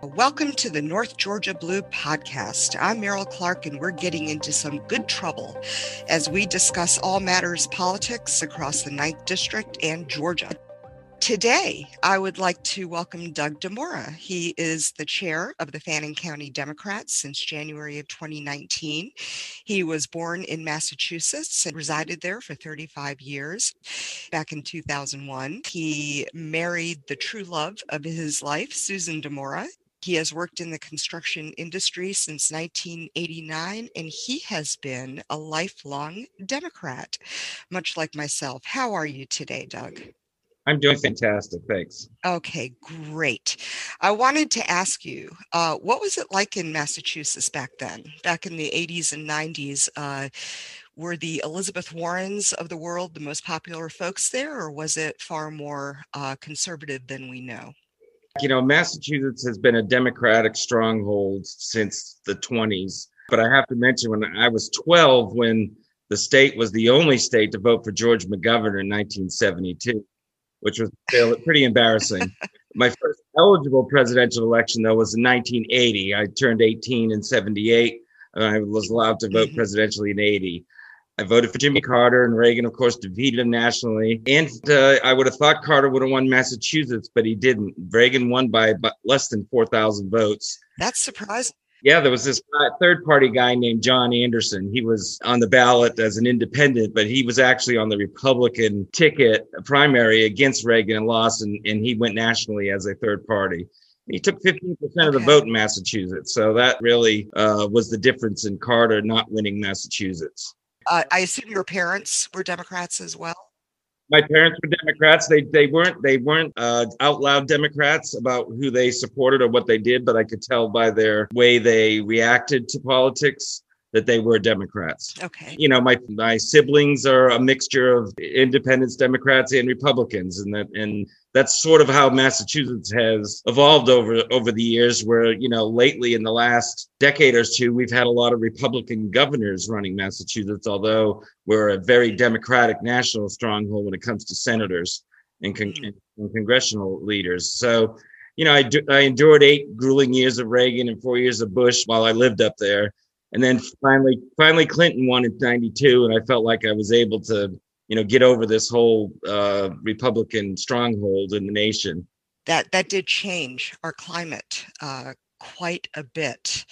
Welcome to the North Georgia Blue podcast. I'm Meryl Clark, and we're getting into some good trouble as we discuss all matters politics across the 9th District and Georgia. Today, I would like to welcome Doug DeMora. He is the chair of the Fannin County Democrats since January of 2019. He was born in Massachusetts and resided there for 35 years. Back in 2001, he married the true love of his life, Susan DeMora. He has worked in the construction industry since 1989, and he has been a lifelong Democrat, much like myself. How are you today, Doug? I'm doing fantastic. Thanks. Okay, great. I wanted to ask you, uh, what was it like in Massachusetts back then, back in the 80s and 90s? Uh, were the Elizabeth Warrens of the world the most popular folks there, or was it far more uh, conservative than we know? You know, Massachusetts has been a Democratic stronghold since the 20s. But I have to mention, when I was 12, when the state was the only state to vote for George McGovern in 1972 which was pretty embarrassing. My first eligible presidential election, though, was in 1980. I turned 18 in 78, and I was allowed to vote presidentially in 80. I voted for Jimmy Carter, and Reagan, of course, defeated him nationally. And uh, I would have thought Carter would have won Massachusetts, but he didn't. Reagan won by less than 4,000 votes. That's surprising. Yeah, there was this third party guy named John Anderson. He was on the ballot as an independent, but he was actually on the Republican ticket primary against Reagan and lost, and, and he went nationally as a third party. He took 15% of the vote in Massachusetts. So that really uh, was the difference in Carter not winning Massachusetts. Uh, I assume your parents were Democrats as well my parents were Democrats. They they weren't they weren't uh, out loud Democrats about who they supported or what they did, but I could tell by their way they reacted to politics that they were Democrats. Okay. You know, my my siblings are a mixture of independents, Democrats, and Republicans, and that and that's sort of how Massachusetts has evolved over over the years. Where you know, lately in the last decade or two, we've had a lot of Republican governors running Massachusetts, although we're a very Democratic national stronghold when it comes to senators and, con- mm. and congressional leaders. So. You know, I, do, I endured eight grueling years of Reagan and four years of Bush while I lived up there and then finally finally clinton won in 92 and i felt like i was able to you know get over this whole uh, republican stronghold in the nation that that did change our climate uh, quite a bit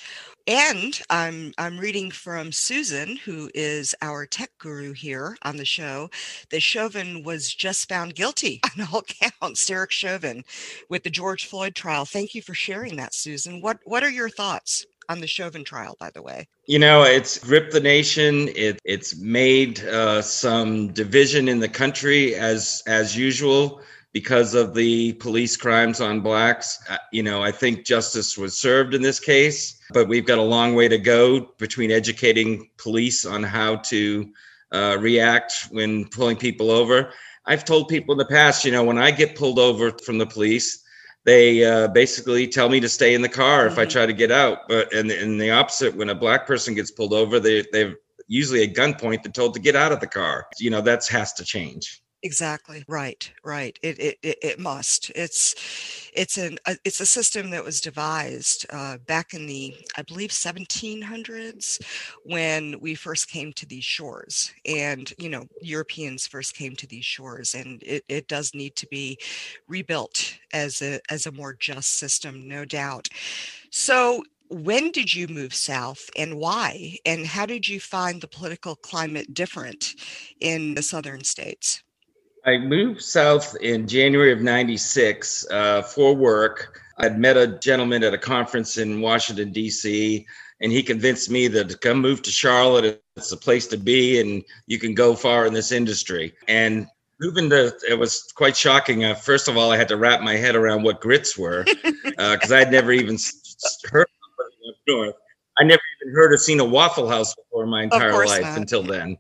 and I'm I'm reading from Susan, who is our tech guru here on the show, that Chauvin was just found guilty on all counts, Derek Chauvin, with the George Floyd trial. Thank you for sharing that, Susan. What what are your thoughts? On the Chauvin trial, by the way? You know, it's gripped the nation. It, it's made uh, some division in the country as as usual because of the police crimes on blacks. Uh, you know, I think justice was served in this case, but we've got a long way to go between educating police on how to uh, react when pulling people over. I've told people in the past, you know, when I get pulled over from the police, they uh, basically tell me to stay in the car mm-hmm. if I mm-hmm. try to get out. But and, and the opposite, when a black person gets pulled over, they they've usually at gunpoint they're told to get out of the car. You know that has to change. Exactly right, right. It it it, it must. It's it's an a, uh, it's a system that was devised uh, back in the I believe 1700s when we first came to these shores, and you know Europeans first came to these shores, and it it does need to be rebuilt as a as a more just system, no doubt. So when did you move south and why? And how did you find the political climate different in the southern states? I moved south in January of 96 uh, for work. I'd met a gentleman at a conference in Washington, D.C., and he convinced me that to come move to Charlotte, it's a place to be, and you can go far in this industry. And moving to it was quite shocking. Uh, first of all, I had to wrap my head around what grits were because uh, I'd never even heard of north. I never even heard or seen a Waffle House before in my entire life not. until then.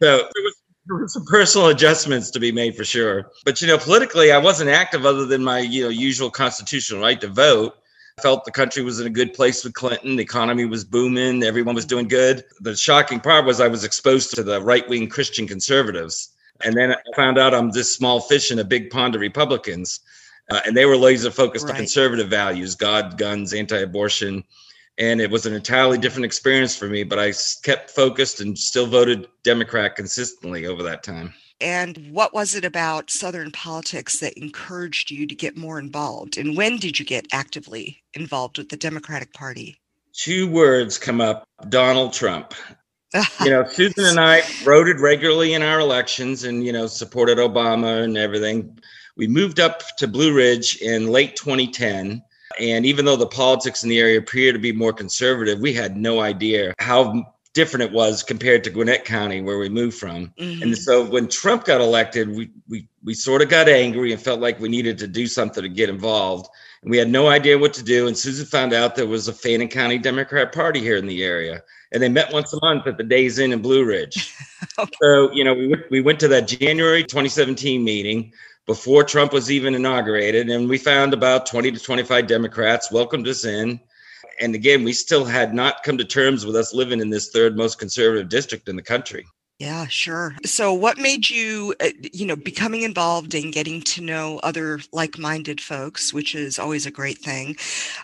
So there was some personal adjustments to be made for sure. But you know, politically, I wasn't active other than my you know usual constitutional right to vote. I felt the country was in a good place with Clinton. The economy was booming. Everyone was doing good. The shocking part was I was exposed to the right wing Christian conservatives. And then I found out I'm this small fish in a big pond of Republicans. uh, and they were laser focused Right. on conservative values: God, guns, anti-abortion. And it was an entirely different experience for me, but i kept focused and still voted Democrat consistently over that time. And what was it about Southern politics that encouraged you to get more involved? And when did you get actively involved with the Democratic Party? Two words come up: Donald Trump. you know, Susan and I voted regularly in our elections and, you know, supported Obama and everything. We moved up to Blue Ridge in late 2010. And even though the politics in the area appear to be more conservative, we had no idea how different it was compared to Gwinnett County, where we moved from. Mhm. And so when Trump got elected, we, we, we sort of got angry and felt like we needed to do something to get involved. And we had no idea what to do. And Susan found out there was a Fannin County Democrat Party here in the area. And they met once a month at the Days Inn in Blue Ridge. Okay. So, you know, we we went to that January 2017 meeting before Trump was even inaugurated. And we found about 20 to 25 Democrats welcomed us in. And again, we still had not come to terms with us living in this third most conservative district in the country. Yeah, sure. So, what made you, uh, you know, becoming involved in getting to know other like minded folks, which is always a great thing?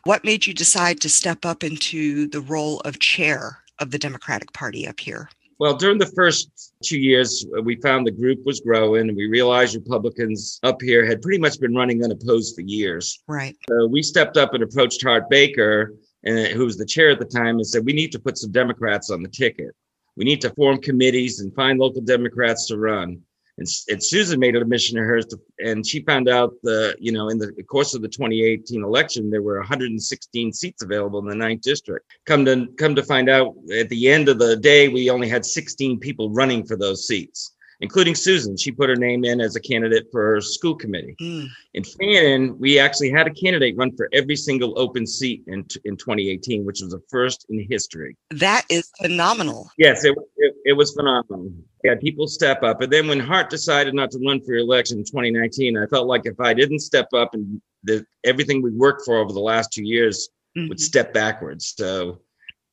What made you decide to step up into the role of chair of the Democratic Party up here? Well, during the first two years, uh, we found the group was growing. And we realized Republicans up here had pretty much been running unopposed for years. Right. So we stepped up and approached Hart Baker, and who was the chair at the time, and said, "We need to put some Democrats on the ticket. We need to form committees and find local Democrats to run." And, and Susan made it a mission of hers, to, and she found out the, you know, in the course of the 2018 election, there were 116 seats available in the ninth district. Come to come to find out, at the end of the day, we only had 16 people running for those seats, including Susan. She put her name in as a candidate for her school committee. Mm, In Fannin, we actually had a candidate run for every single open seat in, in 2018, which was a first in history. that is phenomenal. Yes, it, it, it was phenomenal. Yeah, people step up. And then when Hart decided not to run for election in 2019, I felt like if I didn't step up and the, everything we worked for over the last two years Mhm. would step backwards. So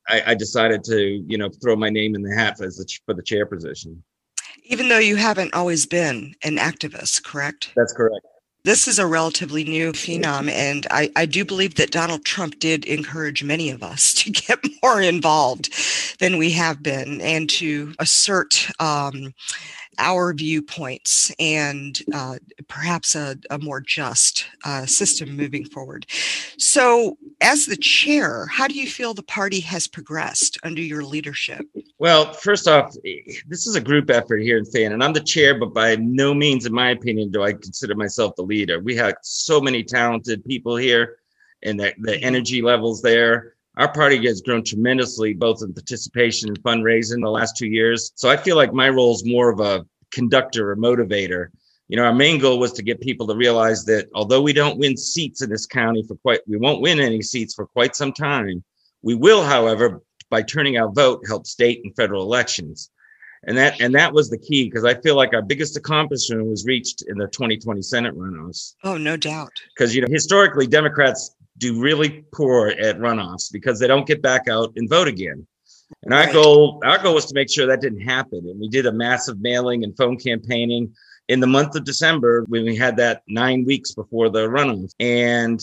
I, I decided to, you know, throw my name in the hat as the, for the chair position. Even though you haven't always been an activist, correct? That's correct. This is a relatively new phenom, and I, I do believe that Donald Trump did encourage many of us to get more involved than we have been and to assert um, our viewpoints and uh, perhaps a, a more just uh, system moving forward. So, as the chair, how do you feel the party has progressed under your leadership? Well, first off, this is a group effort here in Fan, and I'm the chair, but by no means, in my opinion, do I consider myself the leader. We have so many talented people here, and the, the energy levels there. Our party has grown tremendously, both in participation and fundraising the last two years. So I feel like my role is more of a conductor or motivator. You know, our main goal was to get people to realize that although we don't win seats in this county for quite, we won't win any seats for quite some time. We will, however, by turning out vote, help state and federal elections. And that and that was the key because I feel like our biggest accomplishment was reached in the 2020 Senate runoffs. Oh, no doubt. Because you know historically Democrats do really poor at runoffs because they don't get back out and vote again. And our Right. goal our goal was to make sure that didn't happen. And we did a massive mailing and phone campaigning in the month of December when we had that nine weeks before the runoff. And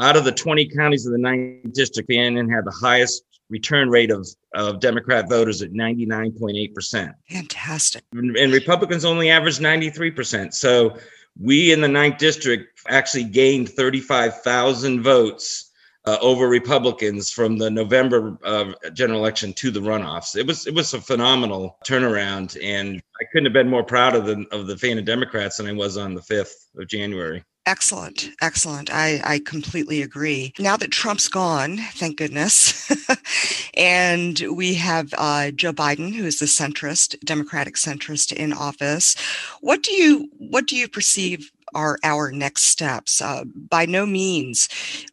out of the 20 counties of the ninth district, Fannin had the highest return rate of, of Democrat voters at 99.8%. Fantastic. And and Republicans only averaged 93%. So we in the ninth district actually gained 35,000 votes uh, over Republicans from the November uh, general election to the runoffs. It was it was a phenomenal turnaround, and I couldn't have been more proud of the of the Fannin Democrats than I was on the 5th of January. Excellent. Excellent. I, I completely agree. Now that Trump's gone, thank goodness, and we have uh, Joe Biden, who is the centrist, Democratic centrist in office. What do you what do you perceive are our next steps? Uh, by no means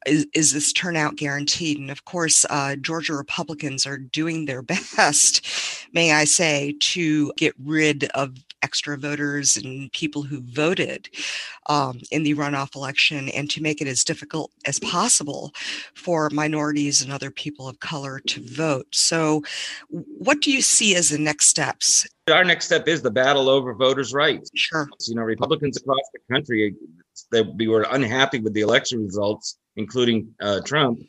is, is this turnout guaranteed. And of course, uh, Georgia Republicans are doing their best, may I say, to get rid of extra voters and people who voted um, in the runoff election and to make it as difficult as possible for minorities and other people of color to vote. So, what do you see as the next steps? Our next step is the battle over voters' rights. Sure. You know, Republicans across the country that we were unhappy with the election results, including uh, Trump,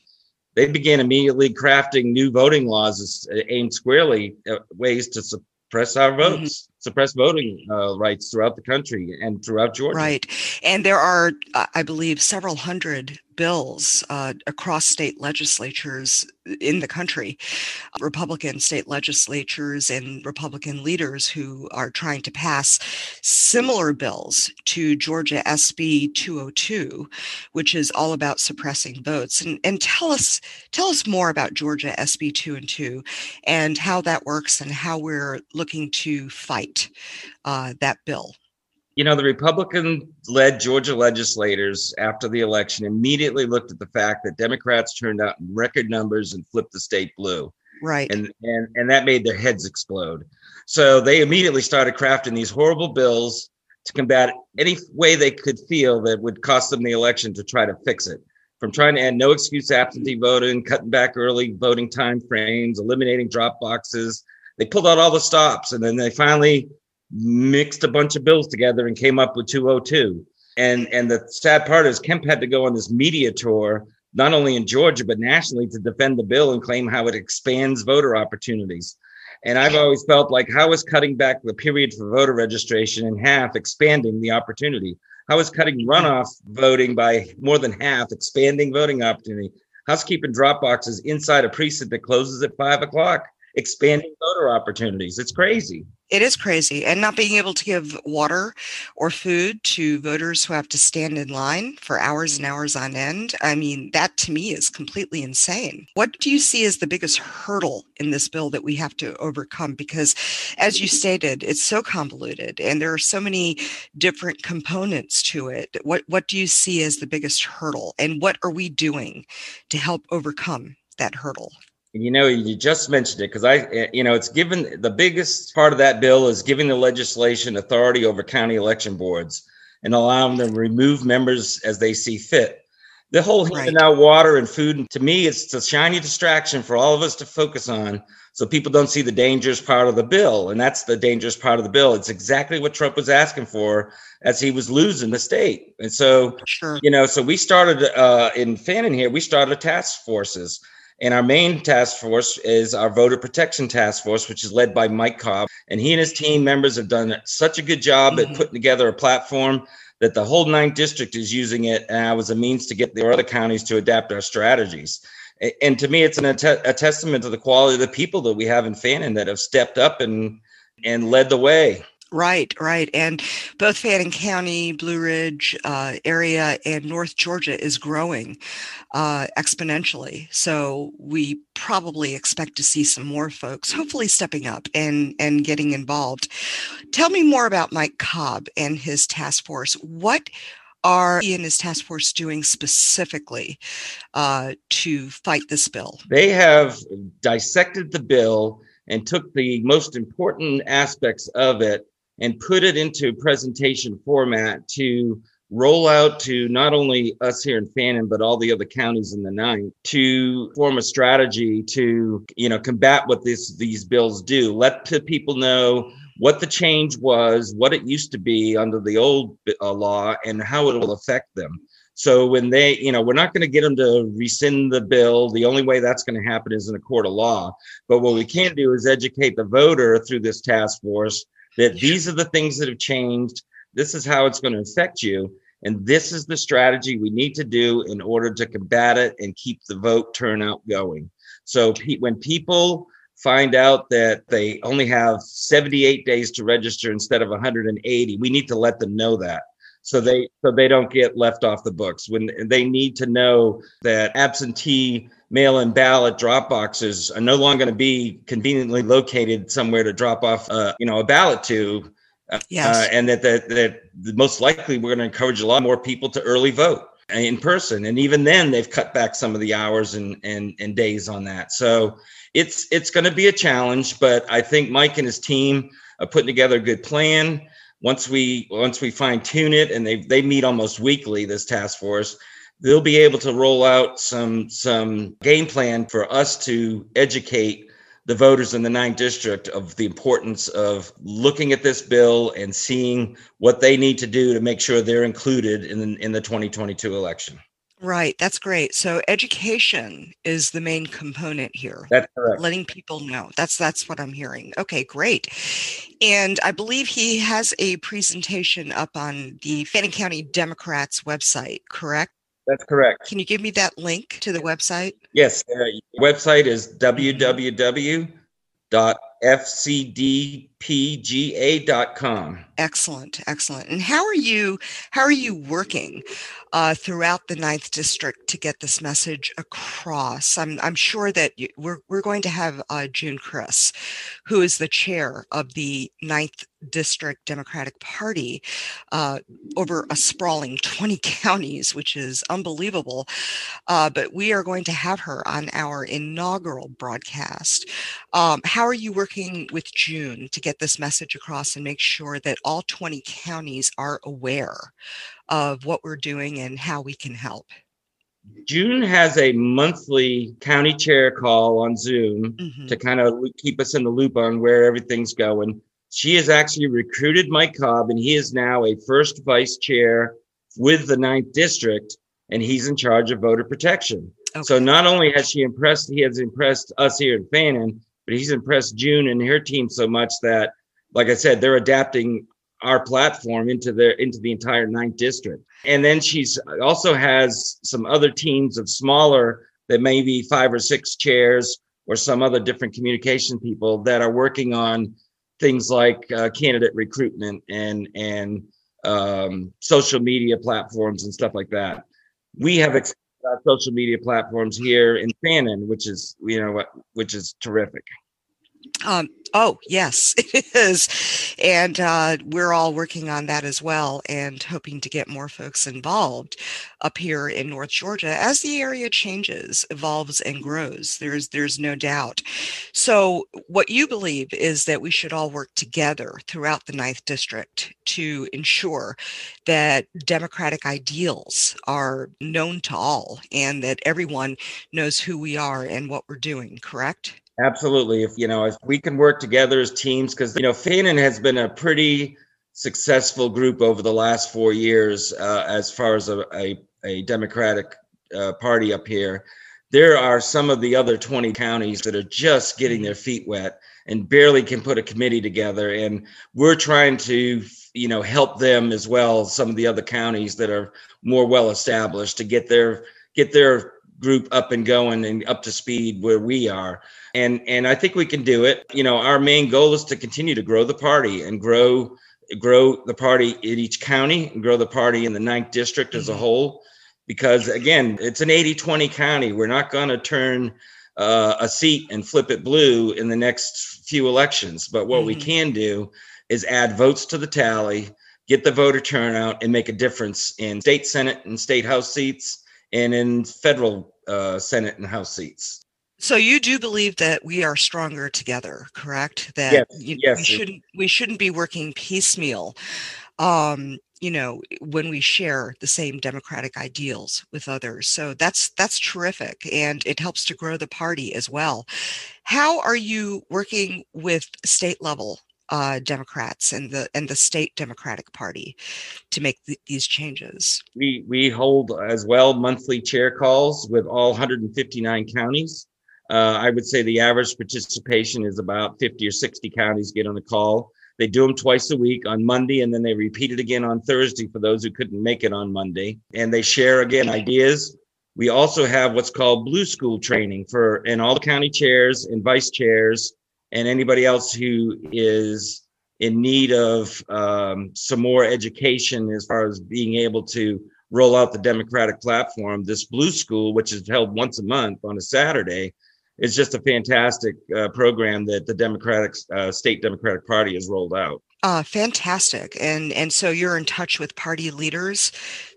they began immediately crafting new voting laws aimed squarely at ways to suppress our mm-hmm. votes. Suppress voting uh, rights throughout the country and throughout Georgia. Right. And there are, uh, I believe, several hundred bills uh, across state legislatures in the country, Republican state legislatures and Republican leaders who are trying to pass similar bills to Georgia SB 202, which is all about suppressing votes. And, and tell us tell us more about Georgia SB 2 and 2 and how that works and how we're looking to fight uh, that bill. You know, the Republican led Georgia legislators after the election immediately looked at the fact that Democrats turned out in record numbers and flipped the state blue. Right. And, and, and that made their heads explode. So they immediately started crafting these horrible bills to combat any way they could feel that would cost them the election to try to fix it. From trying to add no excuse absentee voting, cutting back early voting time frames, eliminating drop boxes. They pulled out all the stops and then they finally mixed a bunch of bills together and came up with 202. And and the sad part is Kemp had to go on this media tour, not only in Georgia but nationally, to defend the bill and claim how it expands voter opportunities. And I've always felt like how is cutting back the period for voter registration in half expanding the opportunity? How is cutting runoff voting by more than half expanding voting opportunity? How's keeping drop boxes inside a precinct that closes at five o'clock expanding voter opportunities? It's crazy. It is crazy. And not being able to give water or food to voters who have to stand in line for hours and hours on end. I mean, that to me is completely insane. What do you see as the biggest hurdle in this bill that we have to overcome? Because as you stated, it's so convoluted and there are so many different components to it. What, what do you see as the biggest hurdle? And what are we doing to help overcome that hurdle? You know, you just mentioned it because I, you know, it's given the biggest part of that bill is giving the legislation authority over county election boards and allowing them to remove members as they see fit. The whole right. handing out water and food, and to me, it's a shiny distraction for all of us to focus on so people don't see the dangerous part of the bill. And that's the dangerous part of the bill. It's exactly what Trump was asking for as he was losing the state. And so, sure. you know, so we started uh, in Fannin here, we started task forces and our main task force is our voter protection task force, which is led by Mike Cobb. And he and his team members have done such a good job mm-hmm. at putting together a platform that the whole ninth district is using it uh, as a means to get the other counties to adapt our strategies. And to me, it's an, a testament to the quality of the people that we have in Fannin that have stepped up and and led the way. Right, right. And both Fannin County, Blue Ridge uh, area, and North Georgia is growing uh, exponentially. So we probably expect to see some more folks, hopefully stepping up and, and getting involved. Tell me more about Mike Cobb and his task force. What are he and his task force doing specifically uh, to fight this bill? They have dissected the bill and took the most important aspects of it and put it into presentation format to roll out to not only us here in Fannin, but all the other counties in the ninth to form a strategy to, you know, combat what this, these bills do. Let the people know what the change was, what it used to be under the old uh, law and how it will affect them. So when they, you know, we're not going to get them to rescind the bill. The only way that's going to happen is in a court of law. But what we can do is educate the voter through this task force that these are the things that have changed. This is how it's going to affect you. And this is the strategy we need to do in order to combat it and keep the vote turnout going. So when people find out that they only have 78 days to register instead of 180, we need to let them know that. So they so they don't get left off the books when they need to know that absentee mail-in ballot drop boxes are no longer going to be conveniently located somewhere to drop off, uh, you know, a ballot to. Uh, yes. Uh, and that, that that most likely we're going to encourage a lot more people to early vote in person, and even then they've cut back some of the hours and and and days on that. So it's it's going to be a challenge, but I think Mike and his team are putting together a good plan. Once we once we fine tune it, and they they meet almost weekly, this task force they'll be able to roll out some some game plan for us to educate the voters in the ninth district of the importance of looking at this bill and seeing what they need to do to make sure they're included in the, in the 2022 election. Right, that's great. So education is the main component here. That's correct. Letting people know. That's that's what I'm hearing. Okay, great. And I believe he has a presentation up on the Fannin County Democrats website, correct? That's correct. Can you give me that link to the website? Yes, uh, website is www.fcdpga.com. Excellent, excellent. And how are you? How are you working uh, throughout the ninth district to get this message across? I'm I'm sure that you, we're we're going to have uh, June Chris, who is the chair of the ninth district Democratic Party uh, over a sprawling 20 counties, which is unbelievable. Uh, but we are going to have her on our inaugural broadcast. Um, how are you working with June to get this message across and make sure that all 20 counties are aware of what we're doing and how we can help? June has a monthly county chair call on Zoom mm-hmm. to kind of keep us in the loop on where everything's going. She has actually recruited Mike Cobb, and he is now a first vice chair with the ninth district, and he's in charge of voter protection. Okay. So not only has she impressed, he has impressed us here in Fannin, but he's impressed June and her team so much that, like I said, they're adapting our platform into their into the entire ninth district. And then she's also has some other teams of smaller that maybe five or six chairs or some other different communication people that are working on things like uh, candidate recruitment and and um, social media platforms and stuff like that. We have ex- social media platforms here in Fannin, which is you know which is terrific. Um, oh, yes, it is. And uh, we're all working on that as well and hoping to get more folks involved up here in North Georgia as the area changes, evolves, and grows. There's, there's no doubt. So, what you believe is that we should all work together throughout the Ninth District to ensure that democratic ideals are known to all and that everyone knows who we are and what we're doing, correct? Absolutely. If you know, if we can work together as teams, because you know, Fannin has been a pretty successful group over the last four years uh, as far as a, a, a Democratic uh, party up here. There are some of the other 20 counties that are just getting their feet wet and barely can put a committee together. And we're trying to, you know, help them as well. Some of the other counties that are more well established to get their get their group up and going and up to speed where we are and and I think we can do it. You know, our main goal is to continue to grow the party and grow grow the party in each county and grow the party in the ninth district as a mm-hmm. whole. Because again, it's an 80-20 county. We're not going to turn uh, a seat and flip it blue in the next few elections. But what mm-hmm. we can do is add votes to the tally, get the voter turnout, and make a difference in state senate and state house seats, and in federal uh, senate and house seats. So you do believe that we are stronger together, correct? That yes, you, yes. we shouldn't we shouldn't be working piecemeal. Um, you know, when we share the same democratic ideals with others. So that's that's terrific and it helps to grow the party as well. How are you working with state level uh, Democrats and the and the state Democratic Party to make th- these changes? We we hold as well monthly chair calls with all 159 counties. Uh, I would say the average participation is about 50 or 60 counties get on the call. They do them twice a week on Monday, and then they repeat it again on Thursday for those who couldn't make it on Monday. And they share again ideas. We also have what's called Blue School training for and all the county chairs and vice chairs and anybody else who is in need of um, some more education as far as being able to roll out the Democratic platform. This Blue School, which is held once a month on a Saturday, it's just a fantastic uh, program that the Democratic uh, state Democratic Party has rolled out. Uh, fantastic, and and so you're in touch with party leaders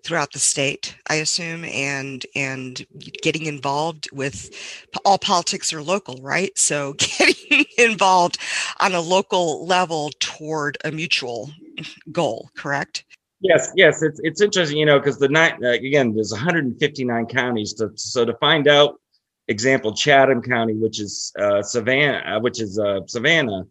throughout the state, I assume, and and getting involved with all politics are local, right? So getting involved on a local level toward a mutual goal, correct? Yes, yes, it's it's interesting, you know, because the night uh, again, there's 159 counties, to, so to find out example, Chatham County, which is uh, Savannah, uh, which is uh, Savannah,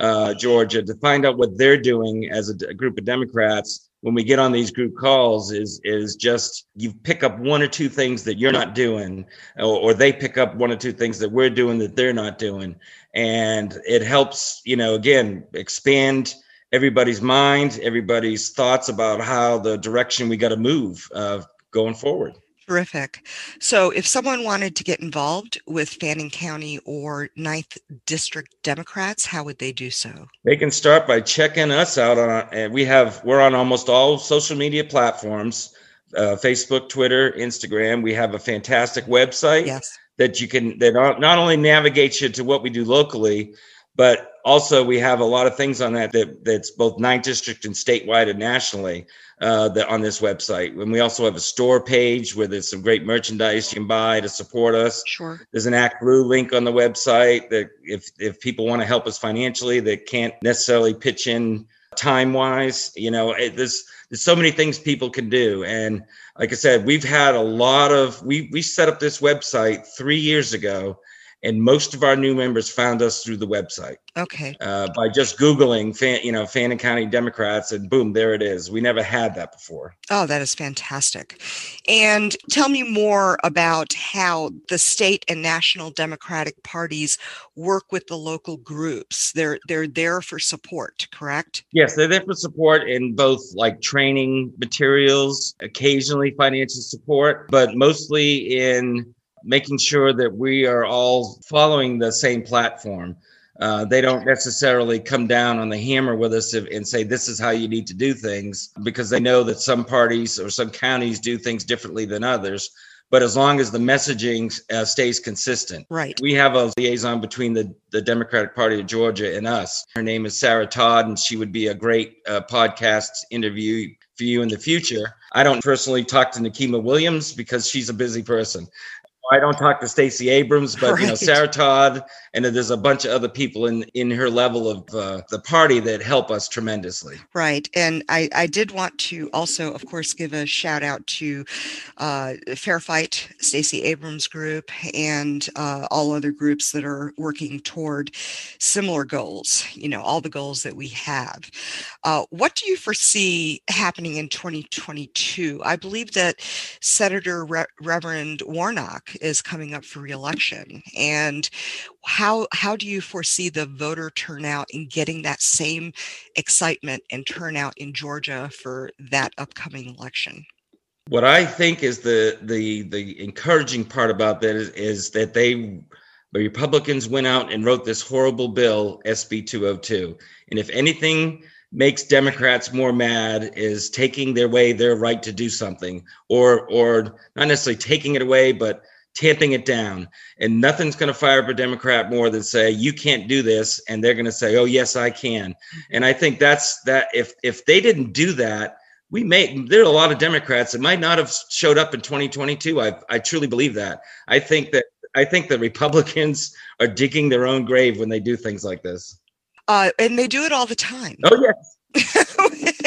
uh, Georgia, to find out what they're doing as a, a group of Democrats when we get on these group calls is is just you pick up one or two things that you're not doing or, or, they pick up one or two things that we're doing that they're not doing. And it helps you know again expand everybody's mind everybody's thoughts about how the direction we got to move uh, going forward Terrific. So, if someone wanted to get involved with Fannin County or 9th District Democrats, how would they do so? They can start by checking us out on. And we have we're on almost all social media platforms: uh, Facebook, Twitter, Instagram. We have a fantastic website yes. that you can that not only navigates you to what we do locally, but also we have a lot of things on that, that that's both 9th District and statewide and nationally uh, the, on this website. And we also have a store page where there's some great merchandise you can buy to support us. Sure. There's an Act Blue link on the website that if if people want to help us financially, that can't necessarily pitch in time wise. You know, it, there's there's so many things people can do. And like I said, we've had a lot of we we set up this website three years ago and most of our new members found us through the website. Okay. Uh, by just googling, fan, you know, Fannin County Democrats, and boom, there it is. We never had that before. Oh, that is fantastic. And tell me more about how the state and national Democratic parties work with the local groups. They're they're there for support, correct? Yes, they're there for support in both like training materials, occasionally financial support, but mostly in making sure that we are all following the same platform. Uh, they don't necessarily come down on the hammer with us and say this is how you need to do things because they know that some parties or some counties do things differently than others but as long as the messaging uh, stays consistent. Right. We have a liaison between the, the Democratic Party of Georgia and us. Her name is Sarah Todd, and she would be a great uh, podcast interview for you in the future. I don't personally talk to Nikema Williams because she's a busy person. I don't talk to Stacey Abrams, but right. you know Sarah Todd, and there's a bunch of other people in in her level of uh, the party that help us tremendously. Right, and I I did want to also, of course, give a shout out to uh, Fair Fight, Stacey Abrams group, and uh, all other groups that are working toward similar goals. You know, all the goals that we have. Uh, what do you foresee happening in 2022? I believe that Senator Re- Reverend Warnock is coming up for reelection and how how do you foresee the voter turnout in getting that same excitement and turnout in Georgia for that upcoming election? What i think is the the the encouraging part about that is, is that they the republicans went out and wrote this horrible bill sb 202 and if anything makes Democrats more mad is taking their way their right to do something, or or not necessarily taking it away, but tamping it down. And nothing's going to fire up a Democrat more than say, you can't do this. And they're going to say, oh, yes, I can. And I think that's that if if they didn't do that, we may there are a lot of Democrats that might not have showed up in 2022. I I truly believe that. I think that I think the Republicans are digging their own grave when they do things like this. Uh, and they do it all the time. Oh yes.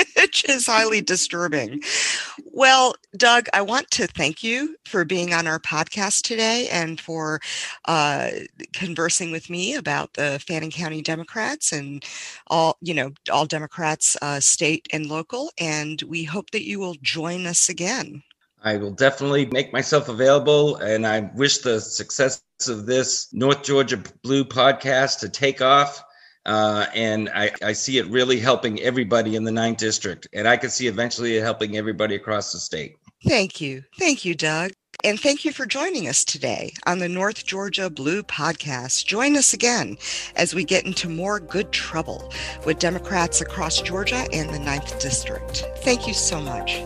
which is highly disturbing. Well, Doug, I want to thank you for being on our podcast today and for uh, conversing with me about the Fannin County Democrats and all, you know, all Democrats, uh, state and local. And we hope that you will join us again. I will definitely make myself available, and I wish the success of this North Georgia Blue podcast to take off uh, and I, I see it really helping everybody in the ninth district. And I can see eventually it helping everybody across the state. Thank you. Thank you, Doug. And thank you for joining us today on the North Georgia Blue Podcast. Join us again as we get into more good trouble with Democrats across Georgia and the ninth district. Thank you so much.